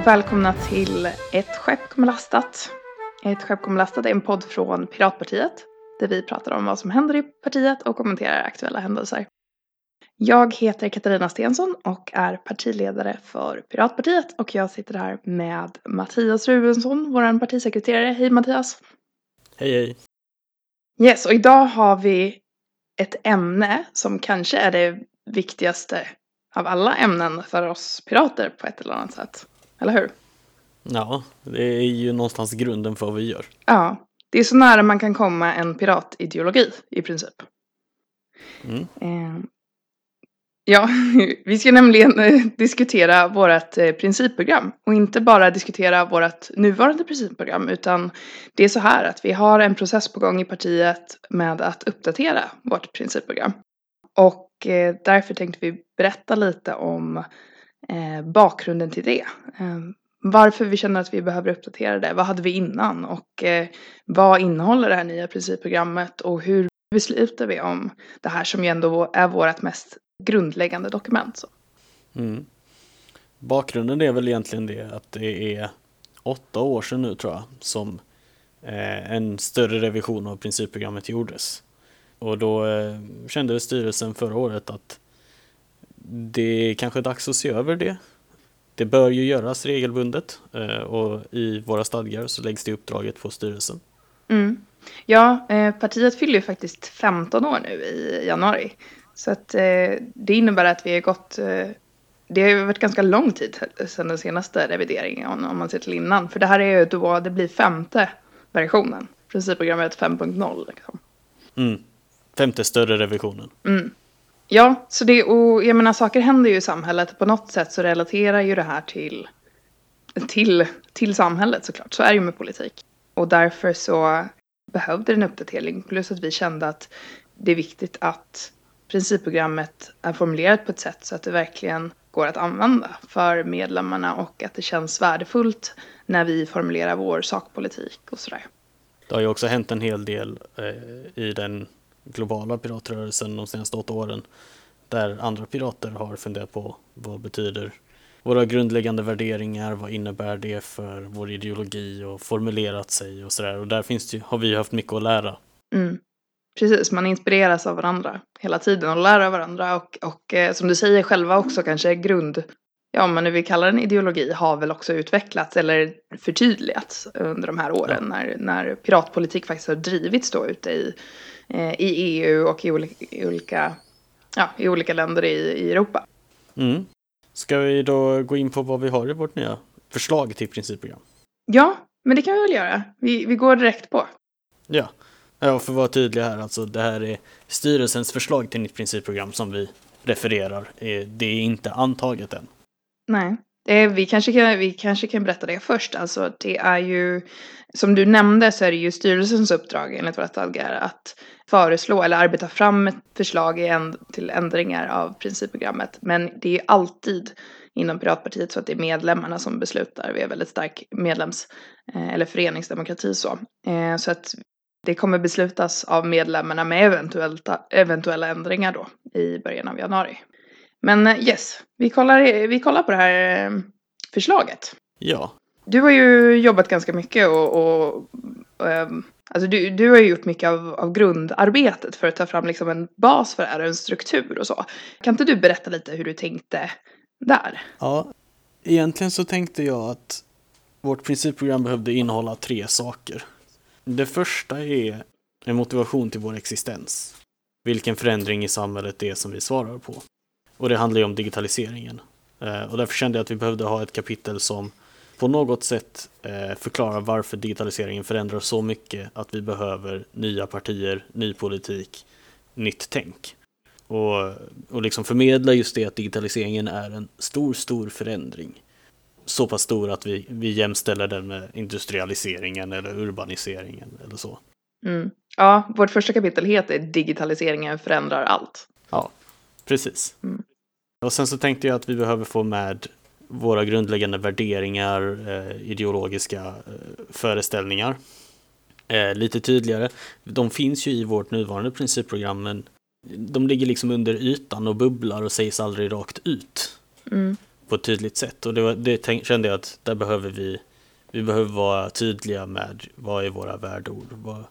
Och välkomna till Ett skepp kommer lastat. Ett skepp kommer lastat är en podd från Piratpartiet där vi pratar om vad som händer i partiet och kommenterar aktuella händelser. Jag heter Katarina Stensson och är partiledare för Piratpartiet och jag sitter här med Mattias Rubensson, vår partisekreterare. Hej Mattias! Hej hej! Yes, och idag har vi ett ämne som kanske är det viktigaste av alla ämnen för oss pirater på ett eller annat sätt. Eller hur? Ja, det är ju någonstans grunden för vad vi gör. Ja, det är så nära man kan komma en piratideologi i princip. Mm. Eh, ja, vi ska nämligen eh, diskutera vårt eh, principprogram och inte bara diskutera vårt nuvarande principprogram utan det är så här att vi har en process på gång i partiet med att uppdatera vårt principprogram. Och därför tänkte vi berätta lite om Eh, bakgrunden till det. Eh, varför vi känner att vi behöver uppdatera det. Vad hade vi innan? Och eh, vad innehåller det här nya principprogrammet? Och hur beslutar vi om det här som ju ändå är vårt mest grundläggande dokument? Så. Mm. Bakgrunden är väl egentligen det att det är åtta år sedan nu tror jag som eh, en större revision av principprogrammet gjordes. Och då eh, kände styrelsen förra året att det är kanske dags att se över det. Det bör ju göras regelbundet eh, och i våra stadgar så läggs det uppdraget på styrelsen. Mm. Ja, eh, partiet fyller ju faktiskt 15 år nu i januari. Så att eh, det innebär att vi har gått det har varit ganska lång tid sedan den senaste revideringen om man ser till innan. För det här är ju då det blir femte versionen. Principprogrammet 5.0 liksom. Mm. Femte större revisionen. Mm. Ja, så det, och jag menar saker händer ju i samhället. På något sätt så relaterar ju det här till, till, till samhället såklart. Så är det ju med politik. Och därför så behövde det en uppdatering. Plus att vi kände att det är viktigt att principprogrammet är formulerat på ett sätt så att det verkligen går att använda för medlemmarna och att det känns värdefullt när vi formulerar vår sakpolitik och sådär. Det har ju också hänt en hel del eh, i den globala piratrörelsen de senaste åtta åren där andra pirater har funderat på vad betyder våra grundläggande värderingar, vad innebär det för vår ideologi och formulerat sig och sådär. Och där finns det, har vi haft mycket att lära. Mm. Precis, man inspireras av varandra hela tiden och lär av varandra och, och eh, som du säger själva också kanske grund, ja men nu vi kallar den ideologi, har väl också utvecklats eller förtydligats under de här åren ja. när, när piratpolitik faktiskt har drivits då ute i i EU och i olika, ja, i olika länder i, i Europa. Mm. Ska vi då gå in på vad vi har i vårt nya förslag till principprogram? Ja, men det kan vi väl göra. Vi, vi går direkt på. Ja. ja, för att vara tydlig här, alltså det här är styrelsens förslag till nytt principprogram som vi refererar. Eh, det är inte antaget än. Nej. Eh, vi, kanske kan, vi kanske kan berätta det först. Alltså, det är ju, som du nämnde så är det ju styrelsens uppdrag enligt våra stadgar att föreslå eller arbeta fram ett förslag till ändringar av principprogrammet. Men det är alltid inom Piratpartiet så att det är medlemmarna som beslutar. Vi har väldigt stark medlems eh, eller föreningsdemokrati så. Eh, så att det kommer beslutas av medlemmarna med eventuella, eventuella ändringar då i början av januari. Men eh, yes, vi kollar, vi kollar på det här förslaget. Ja. Du har ju jobbat ganska mycket och, och, och Alltså du, du har ju gjort mycket av, av grundarbetet för att ta fram liksom en bas för det här, en struktur och så. Kan inte du berätta lite hur du tänkte där? Ja, egentligen så tänkte jag att vårt principprogram behövde innehålla tre saker. Det första är en motivation till vår existens. Vilken förändring i samhället det är som vi svarar på. Och det handlar ju om digitaliseringen. Eh, och därför kände jag att vi behövde ha ett kapitel som på något sätt eh, förklara varför digitaliseringen förändrar så mycket att vi behöver nya partier, ny politik, nytt tänk. Och, och liksom förmedla just det att digitaliseringen är en stor, stor förändring. Så pass stor att vi, vi jämställer den med industrialiseringen eller urbaniseringen eller så. Mm. Ja, vårt första kapitel heter Digitaliseringen förändrar allt. Ja, precis. Mm. Och sen så tänkte jag att vi behöver få med våra grundläggande värderingar, eh, ideologiska eh, föreställningar. Eh, lite tydligare. De finns ju i vårt nuvarande principprogram men de ligger liksom under ytan och bubblar och sägs aldrig rakt ut. Mm. på ett tydligt sätt. Och det, var, det tänk, kände jag att där behöver vi, vi behöver vara tydliga med vad är våra värdeord, vad,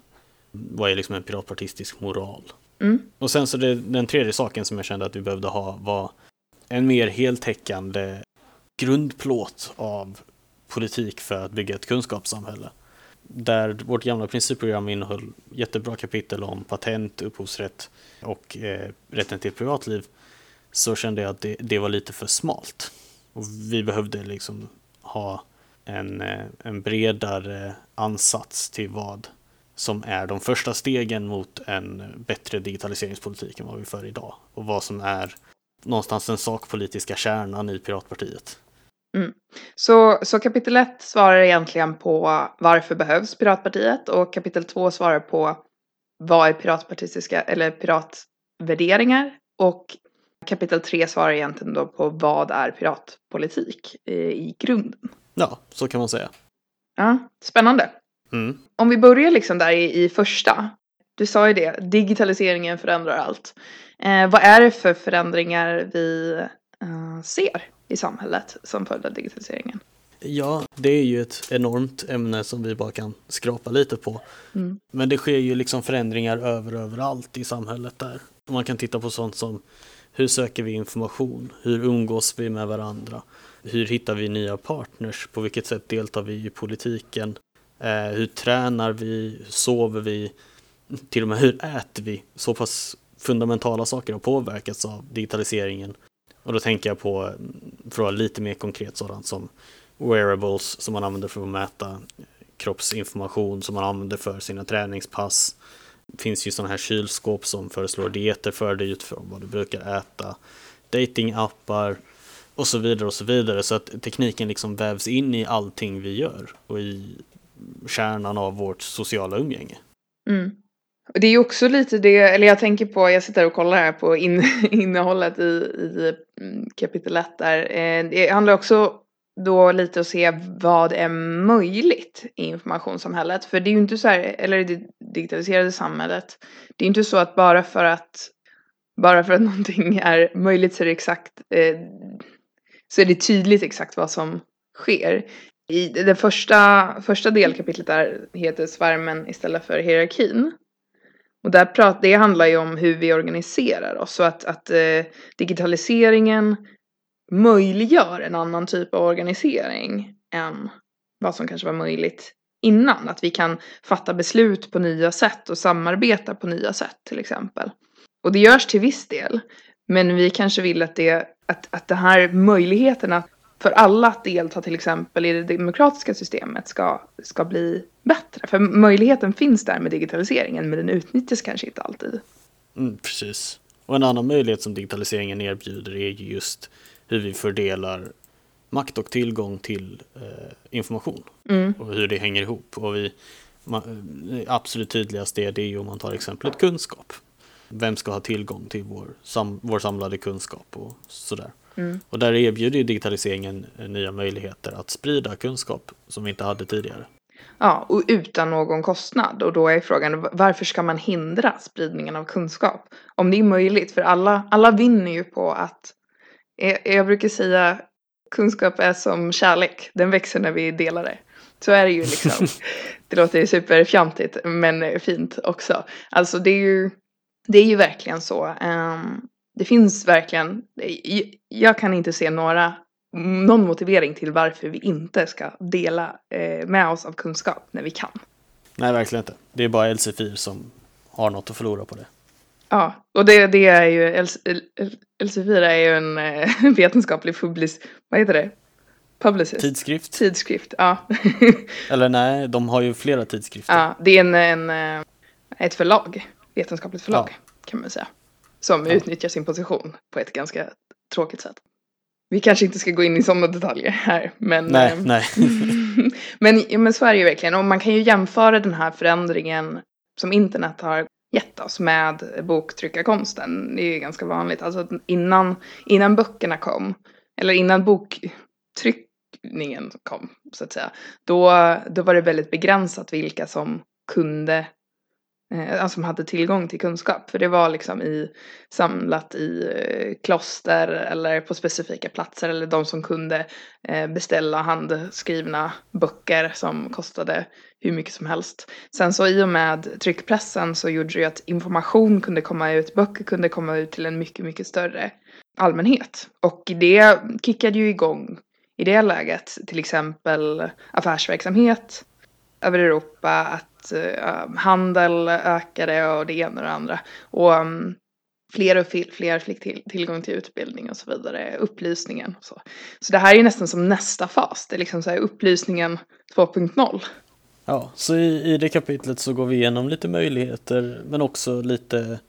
vad är liksom en piratpartistisk moral. Mm. Och sen så det, den tredje saken som jag kände att vi behövde ha var en mer heltäckande grundplåt av politik för att bygga ett kunskapssamhälle. Där vårt gamla principprogram innehöll jättebra kapitel om patent, upphovsrätt och eh, rätten till privatliv så kände jag att det, det var lite för smalt. Och vi behövde liksom ha en, eh, en bredare ansats till vad som är de första stegen mot en bättre digitaliseringspolitik än vad vi för idag. Och vad som är någonstans den sakpolitiska kärnan i Piratpartiet. Mm. Så, så kapitel 1 svarar egentligen på varför behövs Piratpartiet och kapitel 2 svarar på vad är piratpartistiska eller piratvärderingar och kapitel 3 svarar egentligen då på vad är piratpolitik i, i grunden. Ja, så kan man säga. Ja, spännande. Mm. Om vi börjar liksom där i, i första. Du sa ju det, digitaliseringen förändrar allt. Eh, vad är det för förändringar vi eh, ser i samhället som följd av digitaliseringen? Ja, det är ju ett enormt ämne som vi bara kan skrapa lite på. Mm. Men det sker ju liksom förändringar över överallt i samhället där. Man kan titta på sånt som hur söker vi information? Hur umgås vi med varandra? Hur hittar vi nya partners? På vilket sätt deltar vi i politiken? Eh, hur tränar vi? Hur sover vi? Till och med hur äter vi? Så pass fundamentala saker har påverkats av digitaliseringen. Och då tänker jag på, för att vara lite mer konkret, sådant som wearables som man använder för att mäta kroppsinformation som man använder för sina träningspass. Det finns ju sådana här kylskåp som föreslår dieter för dig utifrån vad du brukar äta. Datingappar och så vidare och så vidare. Så att tekniken liksom vävs in i allting vi gör och i kärnan av vårt sociala umgänge. Mm. Det är ju också lite det, eller jag tänker på, jag sitter och kollar här på in, innehållet i, i mm, kapitel 1 där. Eh, det handlar också då lite att se vad är möjligt i informationssamhället. För det är ju inte så här, eller i det digitaliserade samhället, det är ju inte så att bara för att bara för att någonting är möjligt så är det exakt eh, så är det tydligt exakt vad som sker. I det första, första delkapitlet där heter svärmen istället för hierarkin. Och där prat, det handlar ju om hur vi organiserar oss så att, att eh, digitaliseringen möjliggör en annan typ av organisering än vad som kanske var möjligt innan. Att vi kan fatta beslut på nya sätt och samarbeta på nya sätt till exempel. Och det görs till viss del. Men vi kanske vill att det, att, att det här möjligheterna för alla att delta till exempel i det demokratiska systemet ska, ska bli bättre. För möjligheten finns där med digitaliseringen men den utnyttjas kanske inte alltid. Mm, precis. Och en annan möjlighet som digitaliseringen erbjuder är ju just hur vi fördelar makt och tillgång till eh, information Mm. och hur det hänger ihop. Och vi, ma, absolut tydligast är det om man tar exemplet kunskap. Vem ska ha tillgång till vår, sam, vår samlade kunskap och sådär. Mm. Och där erbjuder ju digitaliseringen nya möjligheter att sprida kunskap som vi inte hade tidigare. Ja, och utan någon kostnad. Och då är frågan varför ska man hindra spridningen av kunskap? Om det är möjligt, för alla, alla vinner ju på att jag, jag brukar säga kunskap är som kärlek, den växer när vi delar det. Så är det ju liksom. Det låter ju superfjantigt men fint också. Alltså det är ju, det är ju verkligen så. Um, det finns verkligen, jag kan inte se några, någon motivering till varför vi inte ska dela eh, med oss av kunskap när vi kan. Nej, verkligen inte. Det är bara Elsevier som har något att förlora på det. Ja, och det, det är ju, Elsevier är ju en eh, vetenskaplig public, vad heter det? Publicist? Tidskrift? Tidskrift, ja. Eller nej, de har ju flera tidskrifter. Ja, det är en, en, ett förlag, vetenskapligt förlag ja. kan man säga. Som ja. utnyttjar sin position på ett ganska tråkigt sätt. Vi kanske inte ska gå in i sådana detaljer här. Men, nej, eh, nej. men, men så är det ju verkligen. Och man kan ju jämföra den här förändringen som internet har gett oss med boktryckarkonsten. Det är ju ganska vanligt. Alltså innan, innan böckerna kom, eller innan boktryckningen kom, så att säga, då, då var det väldigt begränsat vilka som kunde eh, alltså som hade tillgång till kunskap. För det var liksom i, samlat i eh, kloster eller på specifika platser eller de som kunde eh, beställa handskrivna böcker som kostade hur mycket som helst. Sen så i och med tryckpressen så gjorde det ju att information kunde komma ut, böcker kunde komma ut till en mycket, mycket större allmänhet. Och det kickade ju igång i det läget till exempel affärsverksamhet över Europa, att uh, handel ökade och det ena och det andra. Och um, fler och fler fick till, tillgång till utbildning och så vidare, upplysningen och så. Så det här är nästan som nästa fas, det är liksom så här upplysningen 2.0. Ja, så i, i det kapitlet så går vi igenom lite möjligheter men också lite,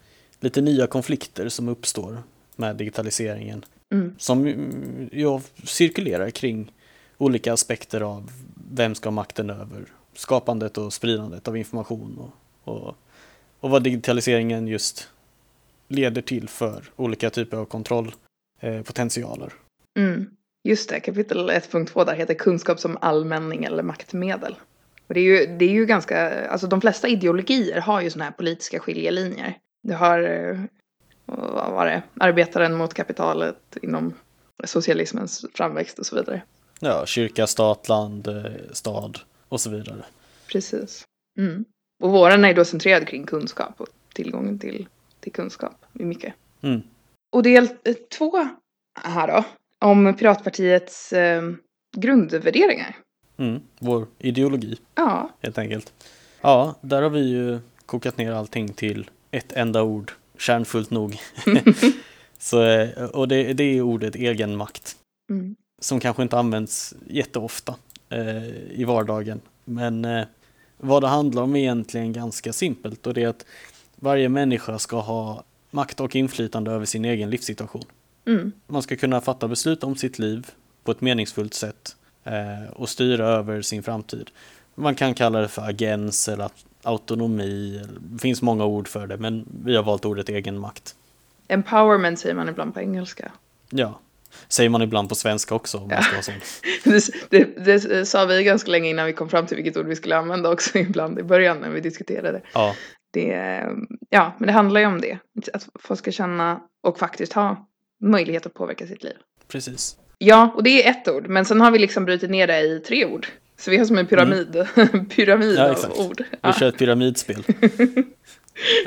lite nya konflikter som uppstår med digitaliseringen. Mm. Som jag cirkulerar kring olika aspekter av vem ska ha makten över skapandet och spridandet av information och, och, och vad digitaliseringen just leder till för olika typer av kontrollpotentialer. Mm. Just det, kapitel 1.2 där heter kunskap som allmänning eller maktmedel. Och det är ju, det är ju ganska, alltså de flesta ideologier har ju sådana här politiska skiljelinjer. Du har, eh, vad var det, arbetaren mot kapitalet inom socialismens framväxt och så vidare. Ja, kyrka, stat, land, eh, stad och så vidare. Precis. Mm. Och våren är då centrerad kring kunskap och tillgången till, till kunskap i mycket. Mm. Och del två här då, om Piratpartiets eh, grundvärderingar. Mm, vår ideologi. Ja. Helt enkelt. Ja, där har vi ju kokat ner allting till ett enda ord, kärnfullt nog. Så, eh, och det, det är ordet egenmakt. Mm. Som kanske inte används jätteofta i vardagen. Men eh, vad det handlar om är egentligen ganska simpelt och det är att varje människa ska ha makt och inflytande över sin egen livssituation. Mm. Man ska kunna fatta beslut om sitt liv på ett meningsfullt sätt eh, och styra över sin framtid. Man kan kalla det för agens eller autonomi. Det finns många ord för det, men vi har valt ordet egenmakt. Empowerment säger man ibland på engelska. Ja, säger man ibland på svenska också om man ska det, det, det, sa vi ganska länge innan vi kom fram till vilket ord vi skulle använda också ibland i början när vi diskuterade. Ja. Det, ja, men det handlar ju om det. Att folk ska känna och faktiskt ha möjlighet att påverka sitt liv. Precis. Ja, och det är ett ord, men sen har vi liksom brutit ner det i tre ord. Så vi har som en pyramid, mm. pyramid ja, av ord. Vi ja. kör ett pyramidspel.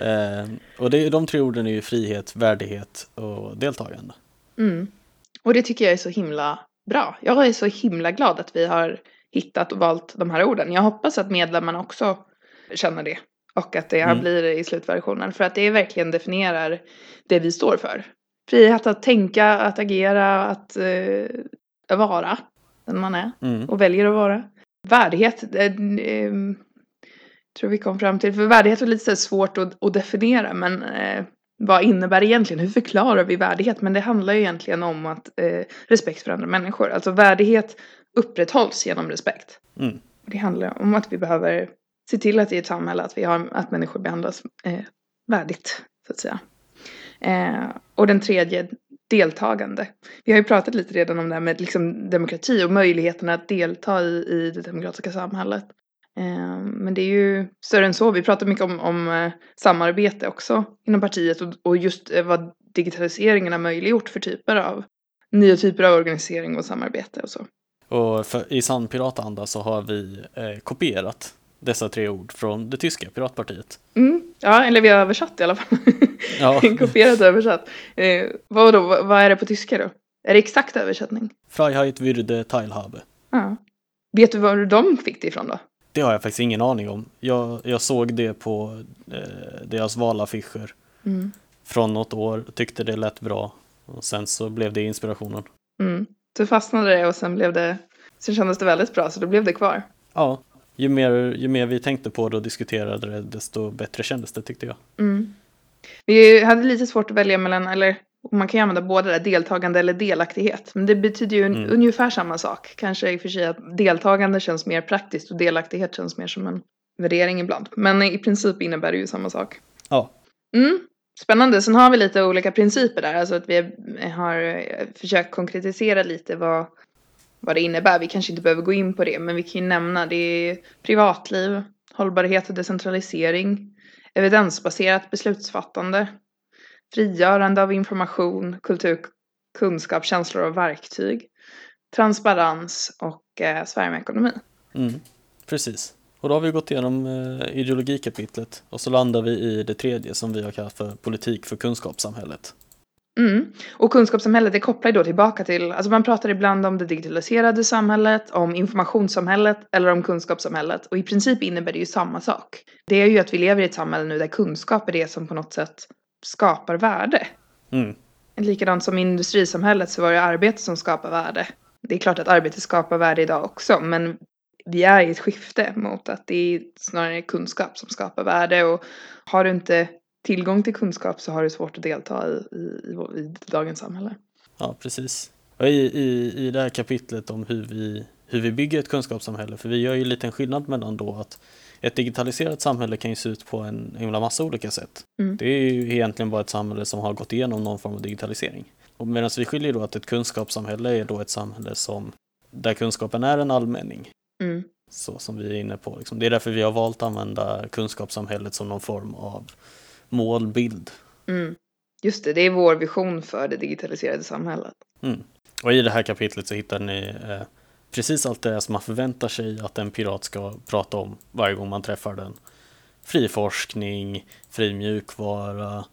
eh, och det, de tre orden är ju frihet, värdighet och deltagande. Mm. Och det tycker jag är så himla bra. Jag är så himla glad att vi har hittat och valt de här orden. Jag hoppas att medlemmarna också känner det. Och att det mm. blir i slutversionen. För att det verkligen definierar det vi står för. Frihet att tänka, att agera, att uh, vara den man är. Mm. Och väljer att vara. Värdighet, det, uh, tror vi kom fram till. För värdighet är lite svårt att, att definiera. Men uh, vad innebär egentligen? Hur förklarar vi värdighet? Men det handlar ju egentligen om att eh, respekt för andra människor. Alltså värdighet upprätthålls genom respekt. Mm. Det handlar om att vi behöver se till att i ett samhälle att, vi har, att människor behandlas eh, värdigt, så att säga. Eh, och den tredje, deltagande. Vi har ju pratat lite redan om det här med liksom, demokrati och möjligheten att delta i, i det demokratiska samhället. Eh, men det är ju större än så. Vi pratar mycket om, om eh, samarbete också inom partiet och, och just eh, vad digitaliseringen har möjliggjort för typer av nya typer av organisering och samarbete och så. Och för, i sann piratanda så har vi eh, kopierat dessa tre ord från det tyska piratpartiet. Mm, ja, eller vi har översatt i alla fall. Ja. Kopierat och översatt. Eh, vad, då, vad är det på tyska då? Är det exakt översättning? Freiheit würde Teilhabe. Ja. Vet du var de fick det ifrån då? Det har jag faktiskt ingen aning om. Jag, jag såg det på eh, deras valaffischer mm. från något år, tyckte det lät bra och sen så blev det inspirationen. Mm. Så fastnade det och sen blev det, sen kändes det väldigt bra så då blev det kvar. Ja, ju mer, ju mer vi tänkte på det och diskuterade det desto bättre kändes det tyckte jag. Mm. Vi hade lite svårt att välja mellan, eller man kan ju använda båda där, deltagande eller delaktighet. Men det betyder ju Mm. ungefär samma sak. Kanske i och för sig att deltagande känns mer praktiskt och delaktighet känns mer som en värdering ibland. Men i princip innebär det ju samma sak. Ja. Mm. Spännande. Sen har vi lite olika principer där. Alltså att vi har försökt konkretisera lite vad, vad det innebär. Vi kanske inte behöver gå in på det, men vi kan ju nämna det är privatliv, hållbarhet och decentralisering, evidensbaserat beslutsfattande, frigörande av information, kultur, kunskap, känslor och verktyg, transparens och eh, Sverige med ekonomi. Mm, precis. Och då har vi gått igenom eh, ideologikapitlet och så landar vi i det tredje som vi har kallat för politik för kunskapssamhället. Mm. Och kunskapssamhället det kopplar ju då tillbaka till, alltså man pratar ibland om det digitaliserade samhället, om informationssamhället eller om kunskapssamhället. Och i princip innebär det ju samma sak. Det är ju att vi lever i ett samhälle nu där kunskap är det som på något sätt skapar värde. Mm. Likadant som i industrisamhället så var det arbete som skapar värde. Det är klart att arbete skapar värde idag också, men vi är i ett skifte mot att det är snarare kunskap som skapar värde och har du inte tillgång till kunskap så har du svårt att delta i, i, i dagens samhälle. Ja, precis. I, i, I det här kapitlet om hur vi, hur vi bygger ett kunskapssamhälle, för vi gör ju en skillnad mellan då att ett digitaliserat samhälle kan ju se ut på en himla massa olika sätt. Mm. Det är ju egentligen bara ett samhälle som har gått igenom någon form av digitalisering. Och medan vi skiljer då att ett kunskapssamhälle är då ett samhälle som där kunskapen är en allmänning. Mm. Så som vi är inne på. Liksom. Det är därför vi har valt att använda kunskapssamhället som någon form av målbild. Mm. Just det, det är vår vision för det digitaliserade samhället. Mm. Och i det här kapitlet så hittar ni eh, precis allt det som man förväntar sig att en pirat ska prata om varje gång man träffar den. Fri forskning, fri mjukvara,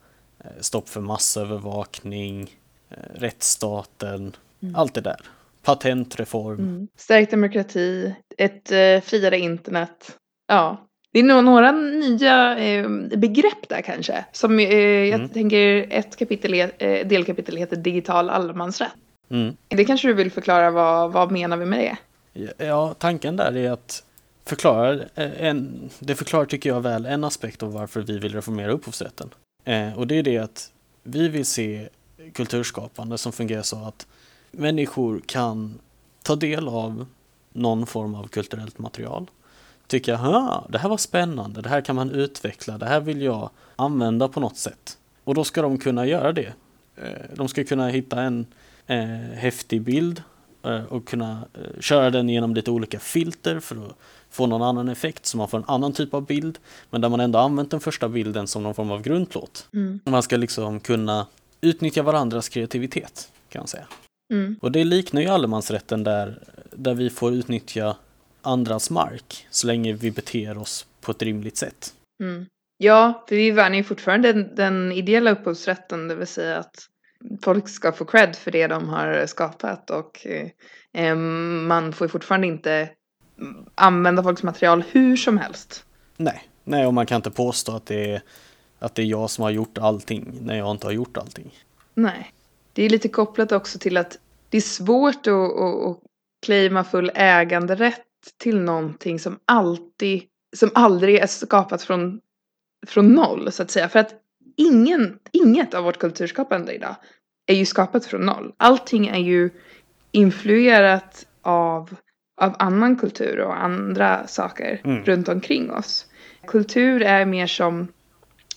eh, stopp för massövervakning, eh, rättsstaten, Mm. allt det där. Patentreform. Mm. Stärkt demokrati, ett eh, friare internet. Ja, det är nog några nya eh, begrepp där kanske. Som eh, jag Mm. tänker ett kapitel, eh, delkapitel heter digital allemansrätt. Mm. Det kanske du vill förklara vad, vad menar vi med det? Ja, tanken där är att förklara, eh, en, det förklarar tycker jag väl en aspekt av varför vi vill reformera upphovsrätten. Eh, och det är det att vi vill se kulturskapande som fungerar så att människor kan ta del av någon form av kulturellt material. Tycka, "Ha, det här var spännande, det här kan man utveckla, det här vill jag använda på något sätt. Och då ska de kunna göra det. Eh, De ska kunna hitta en eh, häftig bild eh, och kunna eh, köra den genom lite olika filter för att få någon annan effekt så man får en annan typ av bild men där man ändå använt den första bilden som någon form av grundplåt. Mm. Man ska liksom kunna utnyttja varandras kreativitet kan man säga. Mm. Och det liknar ju allemansrätten där, där vi får utnyttja andras mark så länge vi beter oss på ett rimligt sätt. Mm. Ja, för vi värnar ju fortfarande den, den ideella upphovsrätten, det vill säga att folk ska få cred för det de har skapat och eh, eh, man får ju fortfarande inte använda folks material hur som helst. Nej, nej och man kan inte påstå att det är, att det är jag som har gjort allting när jag inte har gjort allting. Nej. Det är lite kopplat också till att det är svårt att, att, att claima full äganderätt till någonting som alltid, som aldrig är skapat från, från noll så att säga. För att ingen, inget av vårt kulturskapande idag är ju skapat från noll. Allting är ju influerat av, av annan kultur och andra saker Mm. runt omkring oss. Kultur är mer som,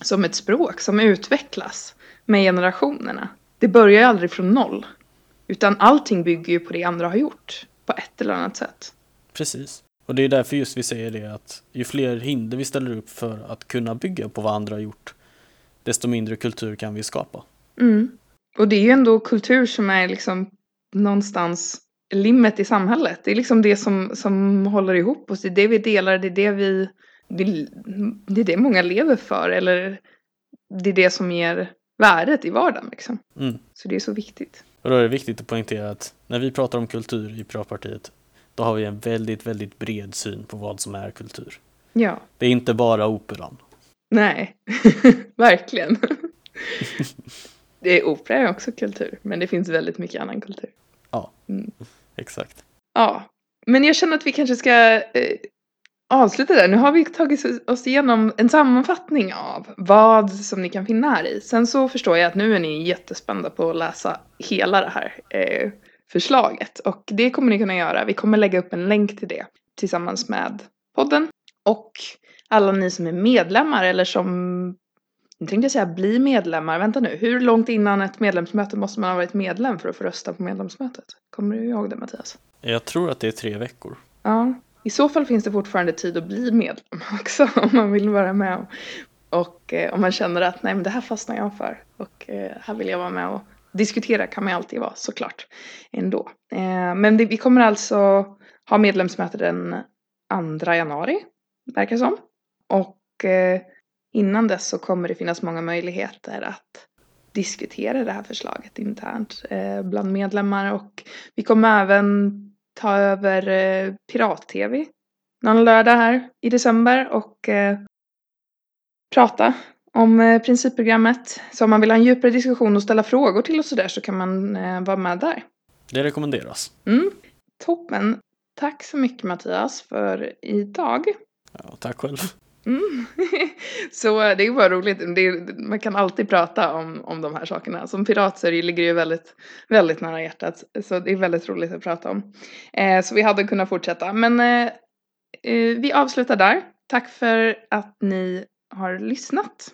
som ett språk som utvecklas med generationerna. Det börjar ju aldrig från noll. Utan allting bygger ju på det andra har gjort. På ett eller annat sätt. Precis. Och det är därför just vi säger det att ju fler hinder vi ställer upp för att kunna bygga på vad andra har gjort, desto mindre kultur kan vi skapa. Mm. Och det är ju ändå kultur som är liksom någonstans limmet i samhället. Det är liksom det som, som håller ihop oss. Det är det vi delar, det är det vi vill, det är det många lever för. Eller det är det som ger värdet i vardagen liksom. Mm. Så det är så viktigt. Och då är det viktigt att poängtera att när vi pratar om kultur i Piratpartiet, då har vi en väldigt, väldigt bred syn på vad som är kultur. Ja, Det är inte bara operan. Nej, verkligen. det är opera är också kultur, men det finns väldigt mycket annan kultur. Exakt. Ja, men jag känner att vi kanske ska eh, avsluta där. Nu har vi tagit oss igenom en sammanfattning av vad som ni kan finna här i. Sen så förstår jag att nu är ni jättespända på att läsa hela det här eh, förslaget. Och det kommer ni kunna göra. Vi kommer lägga upp en länk till det tillsammans med podden. Och alla ni som är medlemmar eller som nu tänkte jag säga bli medlemmar. Vänta nu, hur långt innan ett medlemsmöte måste man ha varit medlem för att få rösta på medlemsmötet? Kommer du ihåg det Mattias? Jag tror att det är tre veckor. Ja, i så fall finns det fortfarande tid att bli medlem också om man vill vara med och, eh, om man känner att nej men det här fastnar jag för och eh, här vill jag vara med och diskutera kan man alltid vara såklart ändå. Eh, men det, vi kommer alltså ha medlemsmöte den 2 januari, verkar som. Och eh, innan dess så kommer det finnas många möjligheter att diskutera det här förslaget internt eh, bland medlemmar och vi kommer även ta över eh, Pirat-TV någon lördag här i december och eh, prata om principprogrammet. Så om man vill ha en djupare diskussion och ställa frågor till oss sådär så kan man vara med där. Det rekommenderas. Mm. Toppen. Tack så mycket Mattias för idag. Ja, tack själv. Mm. så det är bara roligt. Är, man kan alltid prata om, om de här sakerna. Som pirat så ligger det ju väldigt, väldigt nära hjärtat. Så det är väldigt roligt att prata om. Eh, så vi hade kunnat fortsätta. Men eh, eh vi avslutar där. Tack för att ni har lyssnat.